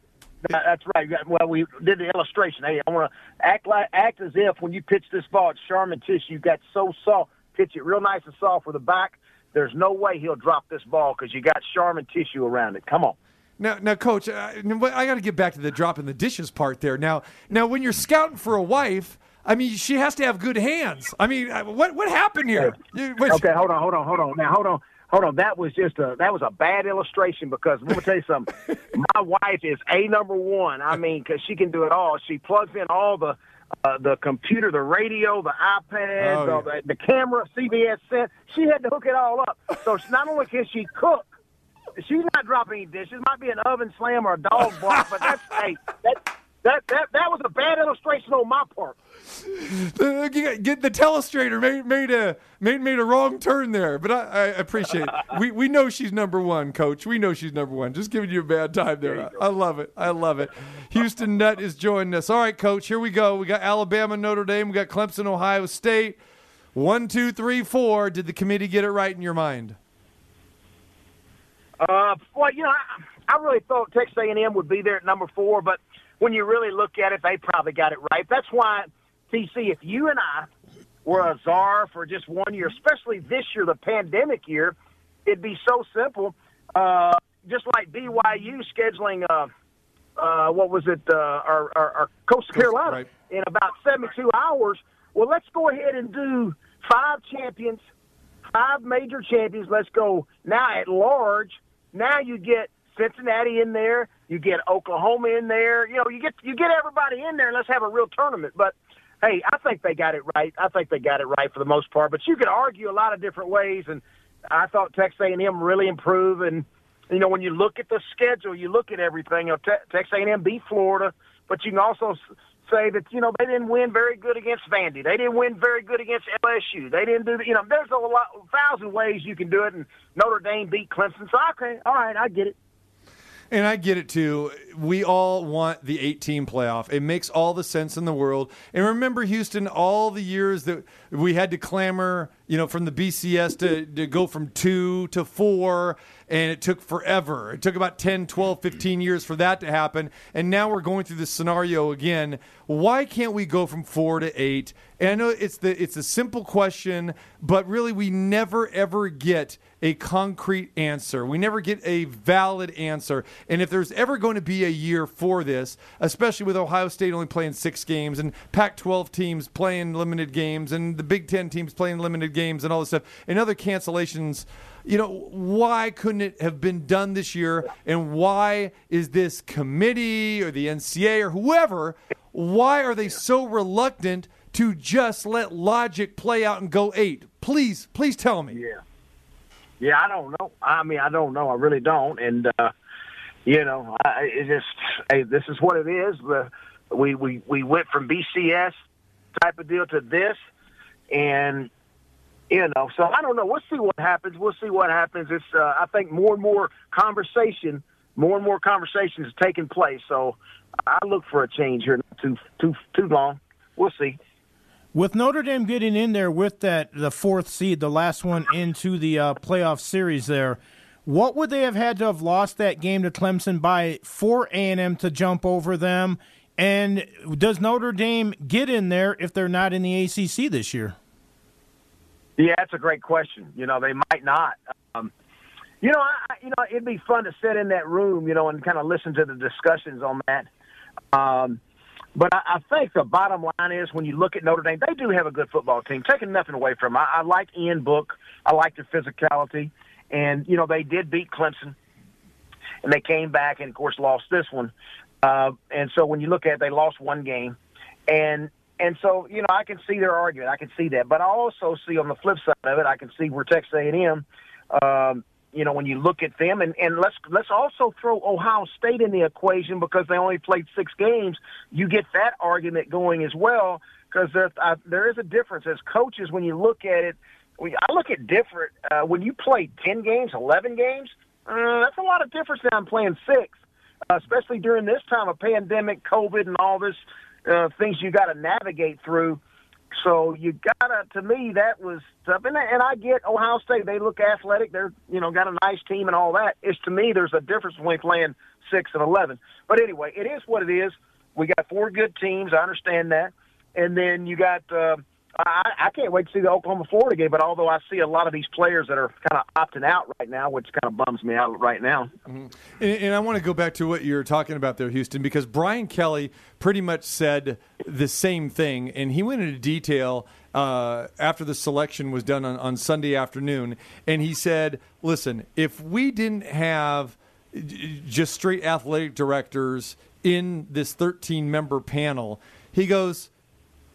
That's right. Well, we did the illustration. Hey, I want to act like act as if when you pitch this ball, it's Charmin tissue. You got so soft. Pitch it real nice and soft with the back. There's no way he'll drop this ball because you got Charmin tissue around it. Come on. Now, now, coach, uh, I got to get back to the dropping the dishes part there. Now, now, when you're scouting for a wife, I mean, she has to have good hands. I mean, uh, what what happened here? Okay, hold on, hold on, hold on. Now, hold on, hold on. That was just a that was a bad illustration because let me tell you something. My wife is a number one. I mean, because she can do it all. She plugs in all the uh, the computer, the radio, the iPad, Oh, uh, the, the camera, CBS set. She had to hook it all up. So she- not only can she cook, she's not dropping any dishes. Might be an oven slam or a dog bark, but that's hey, that. That, that that was a bad illustration on my part. Get get the telestrator made made a made made a wrong turn there, but I, I appreciate it. We we know she's number one, coach. We know she's number one. Just giving you a bad time there. I, I love it. I love it. Houston Nutt is joining us. All right, coach. Here we go. We got Alabama, Notre Dame. We got Clemson, Ohio State. One, two, three, four. Did the committee get it right in your mind? Uh, well, you know, I, I really thought Texas A&M would be there at number four, but when you really look at it, they probably got it right. That's why, TC, if you and I were a czar for just one year, especially this year, the pandemic year, it'd be so simple. Uh, just like BYU scheduling, uh, uh, what was it, uh, our, our, our Coastal Carolina right. in about 72 hours. Well, let's go ahead and do five champions, five major champions. Let's go now at large. Now you get Cincinnati in there, you get Oklahoma in there. You know, you get you get everybody in there, and let's have a real tournament. But hey, I think they got it right. I think they got it right for the most part. But you could argue a lot of different ways, and I thought Texas A&M really improved. And you know, when you look at the schedule, you look at everything. You know, Te- Texas A&M beat Florida, but you can also say that you know they didn't win very good against Vandy. They didn't win very good against LSU. They didn't do. The, you know, there's a lot, thousand ways you can do it. And Notre Dame beat Clemson. So okay, all right, I get it. And I get it too. We all want the 18 playoff. It makes all the sense in the world. And remember, Houston, all the years that we had to clamor, you know, from the BCS to, to go from two to four, and it took forever. It took about 10, 12, 15 years for that to happen. And now we're going through this scenario again. Why can't we go from four to eight? And I know it's the it's a simple question, but really we never ever get a concrete answer. We never get a valid answer. And if there's ever going to be a year for this, especially with Ohio State only playing six games and Pac 12 teams playing limited games and the Big Ten teams playing limited games and all this stuff and other cancellations, you know, why couldn't it have been done this year? And why is this committee or the NCA or whoever, why are they so reluctant to just let logic play out and go eight? Please, please tell me. Yeah. Yeah, I don't know. I mean, I don't know. I really don't. And uh, you know, I, it just hey, this is what it is. We we we went from BCS type of deal to this, and you know, so I don't know. We'll see what happens. We'll see what happens. It's uh, I think more and more conversation, more and more conversations is taking place. So I look for a change here. Not too too too long. We'll see. With Notre Dame getting in there with that the fourth seed, the last one into the uh, playoff series, there, what would they have had to have lost that game to Clemson by for A and M to jump over them? And does Notre Dame get in there if they're not in the ACC this year? Yeah, that's a great question. You know, they might not. Um, you know, I, you know, it'd be fun to sit in that room, you know, and kind of listen to the discussions on that. Um, but I, I think the bottom line is when you look at Notre Dame, they do have a good football team. Taking nothing away from them, I, I like Ian Book. I like their physicality, and you know they did beat Clemson, and they came back and of course lost this one. Uh, and so when you look at it, they lost one game, and and so you know I can see their argument. I can see that, but I also see on the flip side of it, I can see where Texas A&M. Um, you know, when you look at them, and, and let's let's also throw Ohio State in the equation because they only played six games. You get that argument going as well because there there is a difference as coaches when you look at it. we- I look at different uh, when you play ten games, eleven games. Uh, that's a lot of difference than playing six, uh, especially during this time of pandemic, COVID, and all this uh, things you got to navigate through. So you gotta, to me, that was tough. And, and I get Ohio State; they look athletic. They're, you know, got a nice team and all that. It's to me, there's a difference between playing six and eleven. But anyway, it is what it is. We got four good teams. I understand that. And then you got. Uh, I, I can't wait to see the Oklahoma Florida game. But although I see a lot of these players that are kind of opting out right now, which kind of bums me out right now. And, and I want to go back to what you're talking about there, Houston, because Brian Kelly pretty much said the same thing, and he went into detail uh, after the selection was done on, on Sunday afternoon, and he said, "Listen, if we didn't have just straight athletic directors in this 13 member panel, he goes."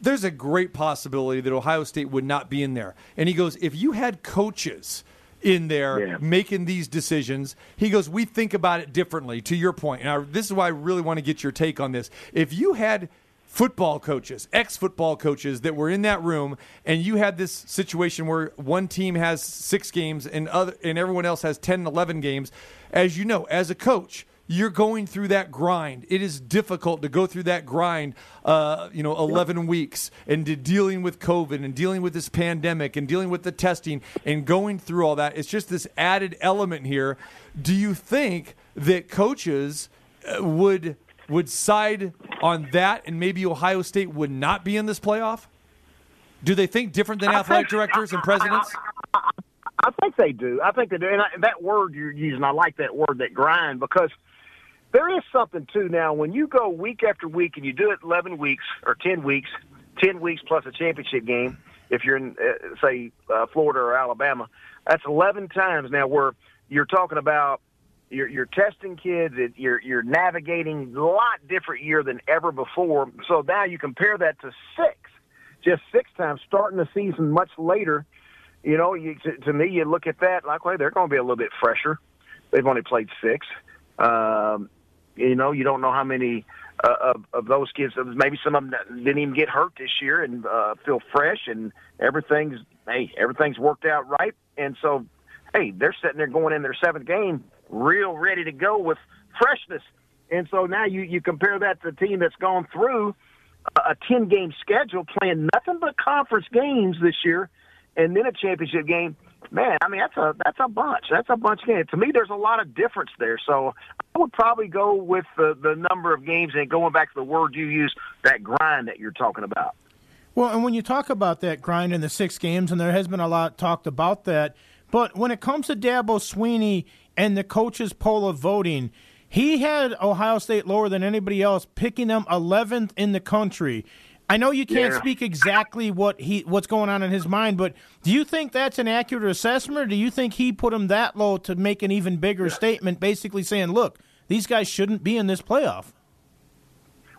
There's a great possibility that Ohio State would not be in there. And he goes, if you had coaches in there Yeah. making these decisions, he goes, we think about it differently. To your point. and I, this is why I really want to get your take on this. If you had football coaches, ex football coaches that were in that room, and you had this situation where one team has six games and other and everyone else has 10, and 11 games, as you know, as a coach, you're going through that grind. It is difficult to go through that grind, uh, you know, 11 weeks and to dealing with COVID and dealing with this pandemic and dealing with the testing and going through all that. It's just this added element here. Do you think that coaches uh, would would side on that and maybe Ohio State would not be in this playoff? Do they think different than athletic directors and presidents? I think they do. I think they do. And I, that word you're using, I like that word, that grind, because there is something too. Now, when you go week after week and you do it 11 weeks or 10 weeks, 10 weeks plus a championship game, if you're in, uh, say, uh, Florida or Alabama, that's 11 times now where you're talking about you're, you're testing kids, you're, you're navigating a lot different year than ever before. So now you compare that to six, just six times, starting the season much later you know, you, to, to me, you look at that like, well, they're going to be a little bit fresher. They've only played six. Um, you know, you don't know how many uh, of, of those kids. Maybe some of them didn't even get hurt this year and uh, feel fresh, and everything's hey, everything's worked out right. And so, hey, they're sitting there going in their seventh game, real ready to go with freshness. And so now you you compare that to a team that's gone through a- ten game schedule, playing nothing but conference games this year and then a championship game. Man, I mean that's a that's a bunch. That's a bunch of games. To me, there's a lot of difference there. So I would probably go with the the number of games and going back to the word you used, that grind that you're talking about. Well, and when you talk about that grind in the six games, and there has been a lot talked about that, but when it comes to Dabo Swinney and the coaches' poll of voting, he had Ohio State lower than anybody else, picking them 11th in the country. I know you can't Yeah. speak exactly what he what's going on in his mind, but do you think that's an accurate assessment, or do you think he put him that low to make an even bigger statement, basically saying, "Look, these guys shouldn't be in this playoff"?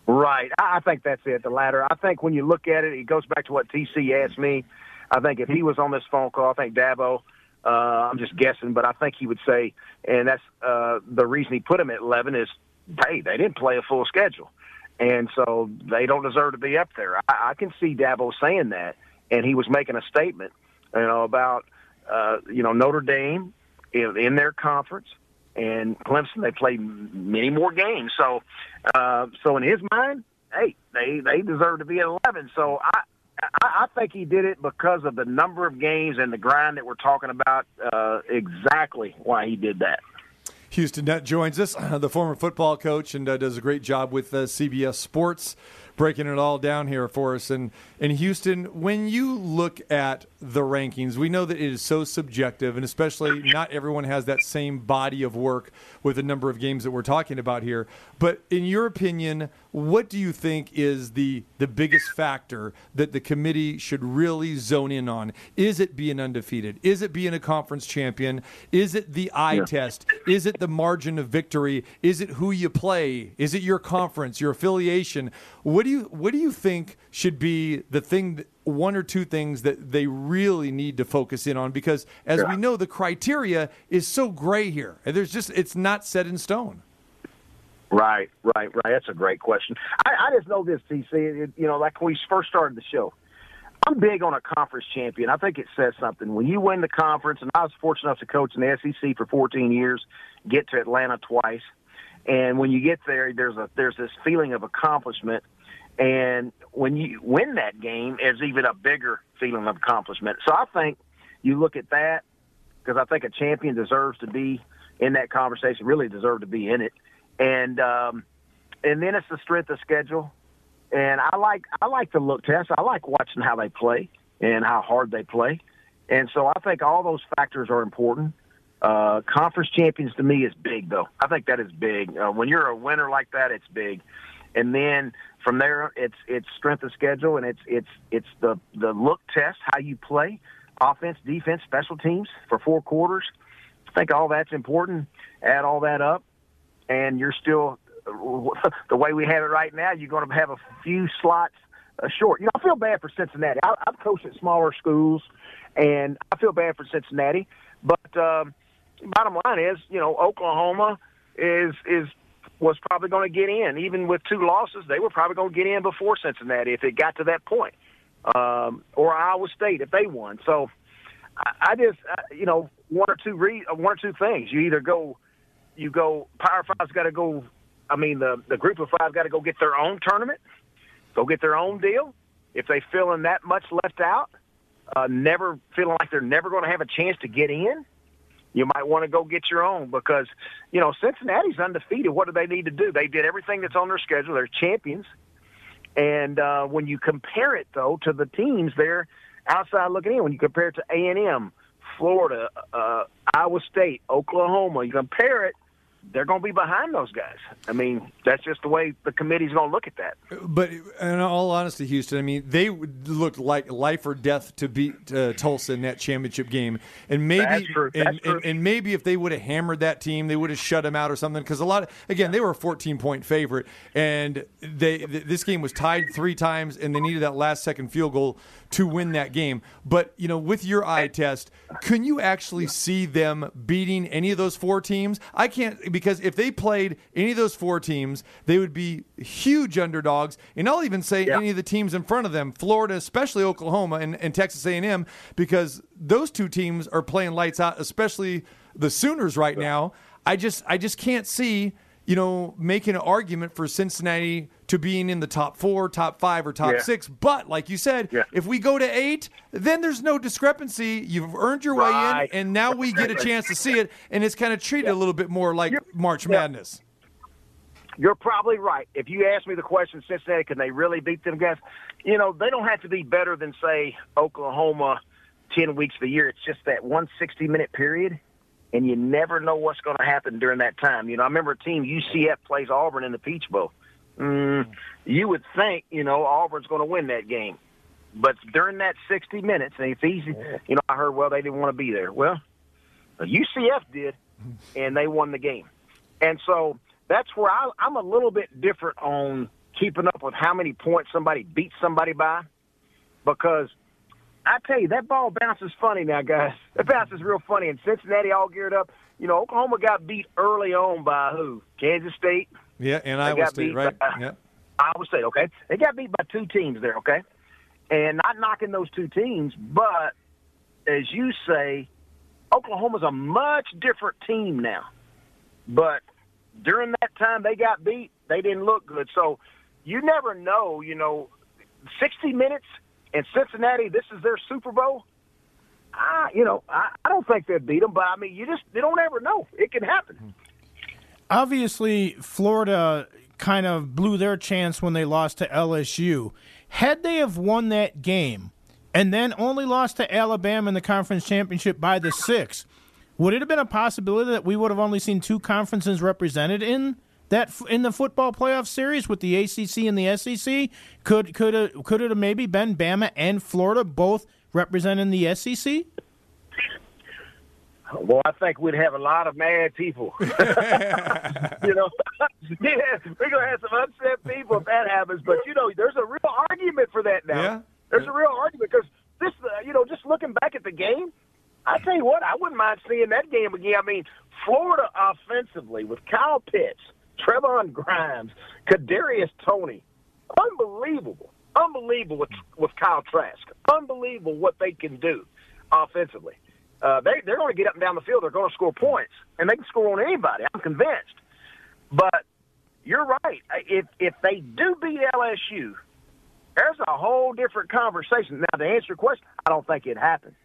Right. I I think that's it, the latter. I think when you look at it, it goes back to what TC asked me. I think if he was on this phone call, I think Dabo, uh, I'm just guessing, but I think he would say, and that's uh, the reason he put him at 11 is, hey, they didn't play a full schedule. And so they don't deserve to be up there. I, I can see Dabo saying that, and he was making a statement, you know, about, uh, you know, Notre Dame in, in their conference and Clemson. They played many more games, so uh, so in his mind, hey, they they deserve to be at eleven. So I. I, I think he did it because of the number of games and the grind that we're talking about. Uh, exactly why he did that. Houston Nutt joins us, the former football coach, and uh, does a great job with uh, CBS Sports, breaking it all down here for us. And in Houston, when you look at the rankings, we know that it is so subjective, and especially not everyone has that same body of work with the number of games that we're talking about here. But in your opinion, what do you think is the the biggest factor that the committee should really zone in on? Is it being undefeated? Is it being a conference champion? Is it the eye test? Is it the margin of victory? Is it who you play? Is it your conference, your affiliation? What do you what do you think should be the thing that, one or two things that they really need to focus in on because as we know the criteria is so gray here. And There's just it's not set in stone. Right, right, right. That's a great question. I, I just know this, TC. It, you know, like when we first started the show, I'm big on a conference champion. I think it says something. When you win the conference, and I was fortunate enough to coach in the SEC for 14 years, get to Atlanta twice, and when you get there, there's a there's this feeling of accomplishment. And when you win that game, there's even a bigger feeling of accomplishment. So I think you look at that because I think a champion deserves to be in that conversation, really deserve to be in it. And um, and then it's the strength of schedule. And I like I like the look test. I like watching how they play and how hard they play. And so I think all those factors are important. Uh, conference champions to me is big, though. I think that is big. Uh, when you're a winner like that, it's big. And then from there, it's it's strength of schedule, and it's it's it's the the look test, how you play, offense, defense, special teams for four quarters. I think all that's important. Add all that up, and you're still the way we have it right now. You're going to have a few slots uh, short. You know, I feel bad for Cincinnati. I, I've coached at smaller schools, and I feel bad for Cincinnati. But um, bottom line is, you know, Oklahoma is is was probably going to get in, even with two losses. They were probably going to get in before Cincinnati if it got to that point, um, or Iowa State if they won. So I, I just, uh, you know, one or two re- uh, one or two things. You either go, you go. Power Five's got to go. I mean, the the group of five got to go get their own tournament, go get their own deal. If they feeling that much left out, uh, never feeling like they're never going to have a chance to get in you might want to go get your own because, you know, Cincinnati's undefeated. What do they need to do? They did everything that's on their schedule. They're champions. And uh, when you compare it, though, to the teams there outside looking in, when you compare it to A&M, Florida, uh, Iowa State, Oklahoma, you compare it – they're going to be behind those guys. I mean, that's just the way the committee's going to look at that. But in all honesty, Houston, I mean, they looked like life or death to beat uh, Tulsa in that championship game, and maybe That's true. That's and, and, and maybe if they would have hammered that team, they would have shut them out or something. Because a lot of again, they were a 14 point favorite, and they th- this game was tied three times, and they needed that last second field goal to win that game. But you know, with your eye test, can you actually see them beating any of those four teams? I can't because if they played any of those four teams, they would be huge underdogs. And I'll even say any of the teams in front of them, Florida, especially Oklahoma and, and Texas A&M, because those two teams are playing lights out, especially the Sooners right now. I just I just can't see you know making an argument for Cincinnati to being in the top four, top five, or top Yeah. six. But like you said, Yeah. if we go to eight, then there's no discrepancy. You've earned your way in, and now we get a chance to see it, and it's kind of treated a little bit more like March Madness. You're probably right. If you ask me the question, Cincinnati, can they really beat them guys? You know, they don't have to be better than, say, Oklahoma 10 weeks of the year. It's just that one 60 minute period, and you never know what's going to happen during that time. You know, I remember a team, UCF plays Auburn in the Peach Bowl. Mm, you would think, you know, Auburn's going to win that game. But during that 60 minutes, and it's easy, you know, I heard, well, they didn't want to be there. Well, UCF did, and they won the game. And so that's where I, I'm a little bit different on keeping up with how many points somebody beats somebody by, because I tell you that ball bounces funny now, guys. It bounces real funny. And Cincinnati all geared up. You know, Oklahoma got beat early on by who? Kansas State. Yeah, and Iowa State, beat right? by- Yeah. Iowa State, okay? They got beat by two teams there, okay? And not knocking those two teams, but as you say, Oklahoma's a much different team now. But during that time they got beat, they didn't look good. So you never know, you know, 60 minutes and Cincinnati, this is their Super Bowl. I, you know, I, I don't think they'd beat them, but I mean, you just they don't ever know. It can happen. Obviously, Florida kind of blew their chance when they lost to LSU. Had they have won that game and then only lost to Alabama in the conference championship by the six, would it have been a possibility that we would have only seen two conferences represented in that in the football playoff series with the ACC and the SEC? Could could it, could it have maybe been Bama and Florida both representing the SEC? Well, I think we'd have a lot of mad people. you know, yeah, we're gonna have some upset people if that happens. But you know, there's a real argument for that now. Yeah. There's a real argument because this, uh, you know, just looking back at the game, I tell you what, I wouldn't mind seeing that game again. I mean, Florida offensively with Kyle Pitts, Trevon Grimes, Kadarius Toney, unbelievable. Unbelievable with with Kyle Trask. Unbelievable what they can do offensively. Uh, they they're going to get up and down the field. They're going to score points, and they can score on anybody. I'm convinced. But you're right. If if they do beat LSU, there's a whole different conversation. Now, to answer your question, I don't think it happened.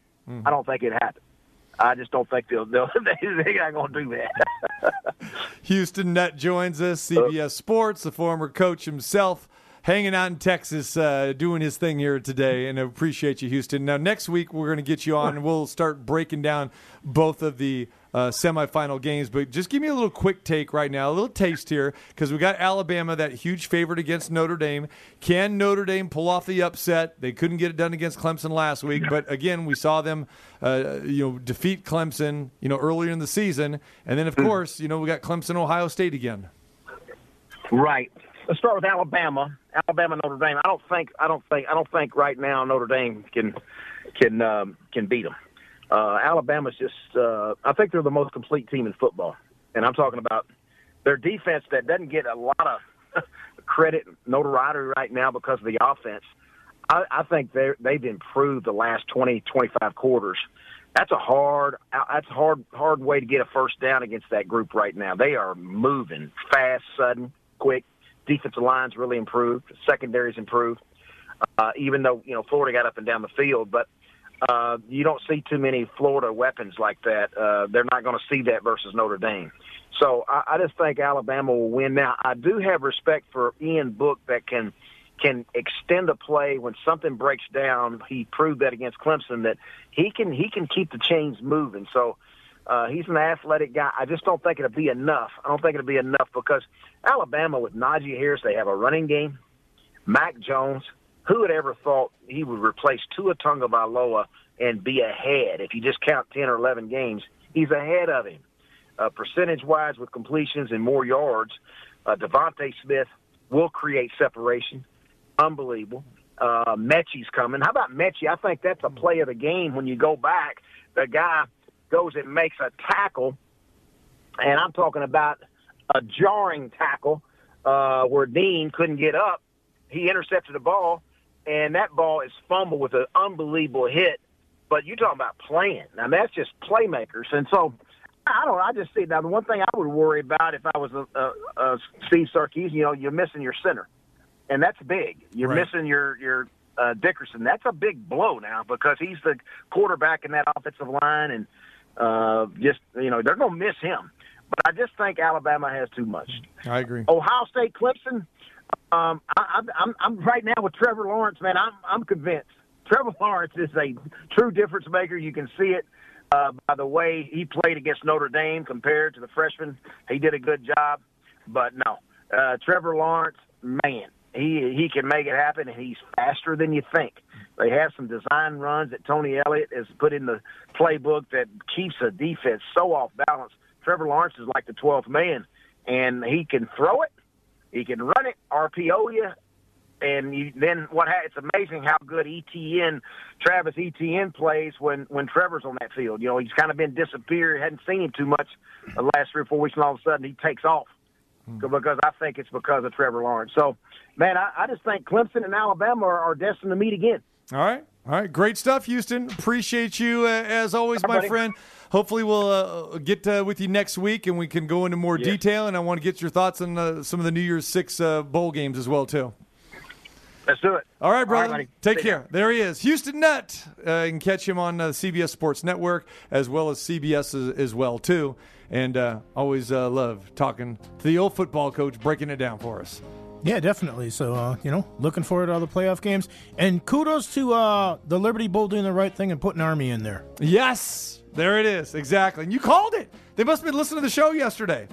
I don't think it happened. I just don't think they'll, they'll they ain't going to do that. Houston Nutt joins us, CBS Sports, the former coach himself, hanging out in Texas, uh, doing his thing here today, and I appreciate you, Houston. Now, next week we're going to get you on, and we'll start breaking down both of the uh, semifinal games. But just give me a little quick take right now, a little taste here, because we got Alabama, that huge favorite against Notre Dame. Can Notre Dame pull off the upset? They couldn't get it done against Clemson last week, but again, we saw them, uh, you know, defeat Clemson, you know, earlier in the season, and then of course, you know, we got Clemson, Ohio State again. Right. Let's start with Alabama. Alabama, Notre Dame. I don't think. I don't think. I don't think right now Notre Dame can can um, can beat them. Uh, Alabama's just. Uh, I think they're the most complete team in football, and I'm talking about their defense that doesn't get a lot of credit, notoriety right now because of the offense. I, I think they they've improved the last 20, 25 quarters. That's a hard. That's a hard hard way to get a first down against that group right now. They are moving fast, sudden, quick. Defensive line's really improved. Secondary's improved. Uh, even though you know Florida got up and down the field, but uh, you don't see too many Florida weapons like that. Uh, they're not going to see that versus Notre Dame. So I, I just think Alabama will win. Now I do have respect for Ian Book that can can extend a play when something breaks down. He proved that against Clemson that he can he can keep the chains moving. So uh, he's an athletic guy. I just don't think it'll be enough. I don't think it'll be enough because Alabama with Najee Harris, they have a running game. Mac Jones, who had ever thought he would replace Tua Tagovailoa and be ahead? If you just count ten or eleven games, he's ahead of him. Uh, percentage-wise, with completions and more yards, uh, DeVonta Smith will create separation. Unbelievable. Uh, Mechie's coming. How about Mechie? I think that's a play of the game when you go back. The guy goes and makes a tackle, and I'm talking about a jarring tackle uh, where Dean couldn't get up. He intercepted the ball, and that ball is fumbled with an unbelievable hit. But you're talking about playing. Now that's just playmakers, and so I don't. know. I just see now the one thing I would worry about if I was a, a, a Steve Sarkisian, you know, you're missing your center, and that's big. You're Right. missing your your uh, Dickerson. That's a big blow now because he's the quarterback in that offensive line, and uh, just you know they're going to miss him. But I just think Alabama has too much. I agree. Ohio State, Clemson. Um, I, I'm, I'm, right now with Trevor Lawrence, man. I'm, I'm convinced. Trevor Lawrence is a true difference maker. You can see it uh, by the way he played against Notre Dame compared to the freshman. He did a good job, but no, uh, Trevor Lawrence, man, he he can make it happen, and he's faster than you think. They have some design runs that Tony Elliott has put in the playbook that keeps a defense so off balance. Trevor Lawrence is like the 12th man, and he can throw it, he can run it, RPO you, and you, then what? Ha- it's amazing how good Etienne, Travis Etienne plays when when Trevor's on that field. You know, he's kind of been disappeared, hadn't seen him too much the last three or four weeks, and all of a sudden he takes off because I think it's because of Trevor Lawrence. So, man, I, I just think Clemson and Alabama are, are destined to meet again. All right. All right. Great stuff, Houston. Appreciate you uh, as always, my buddy. friend. Hopefully, we'll uh, get uh, with you next week and we can go into more Yeah. detail. And I want to get your thoughts on uh, some of the New Year's Six uh, bowl games as well, too. Let's do it. All right, brother. buddy. Take See ya. care. There he is, Houston Nutt. Uh, you can catch him on uh, CBS Sports Network as well as CBS as, as well too. And uh, always uh, love talking to the old football coach, breaking it down for us. Yeah, definitely. So, uh, you know, looking forward to all the playoff games. And kudos to uh, the Liberty Bowl doing the right thing and putting Army in there. Yes, there it is. Exactly. And you called it. They must have been listening to the show yesterday.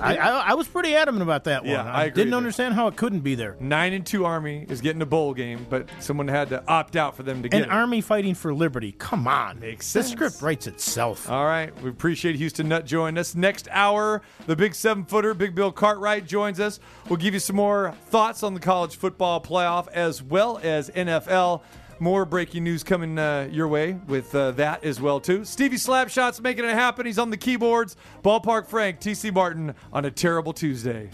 I, I, I was pretty adamant about that one. Yeah, I agree didn't understand how it couldn't be there. Nine and two Army is getting a bowl game, but someone had to opt out for them to get An it. Army fighting for liberty. Come on. Makes The script writes itself. All right. We appreciate Houston Nutt joining us. Next hour, the big seven footer, Big Bill Cartwright, joins us. We'll give you some more thoughts on the college football playoff as well as NFL. More breaking news coming uh, your way with uh, that as well too. Stevie Slapshot's making it happen. He's on the keyboards. Ballpark Frank, TC Martin on a terrible Tuesday.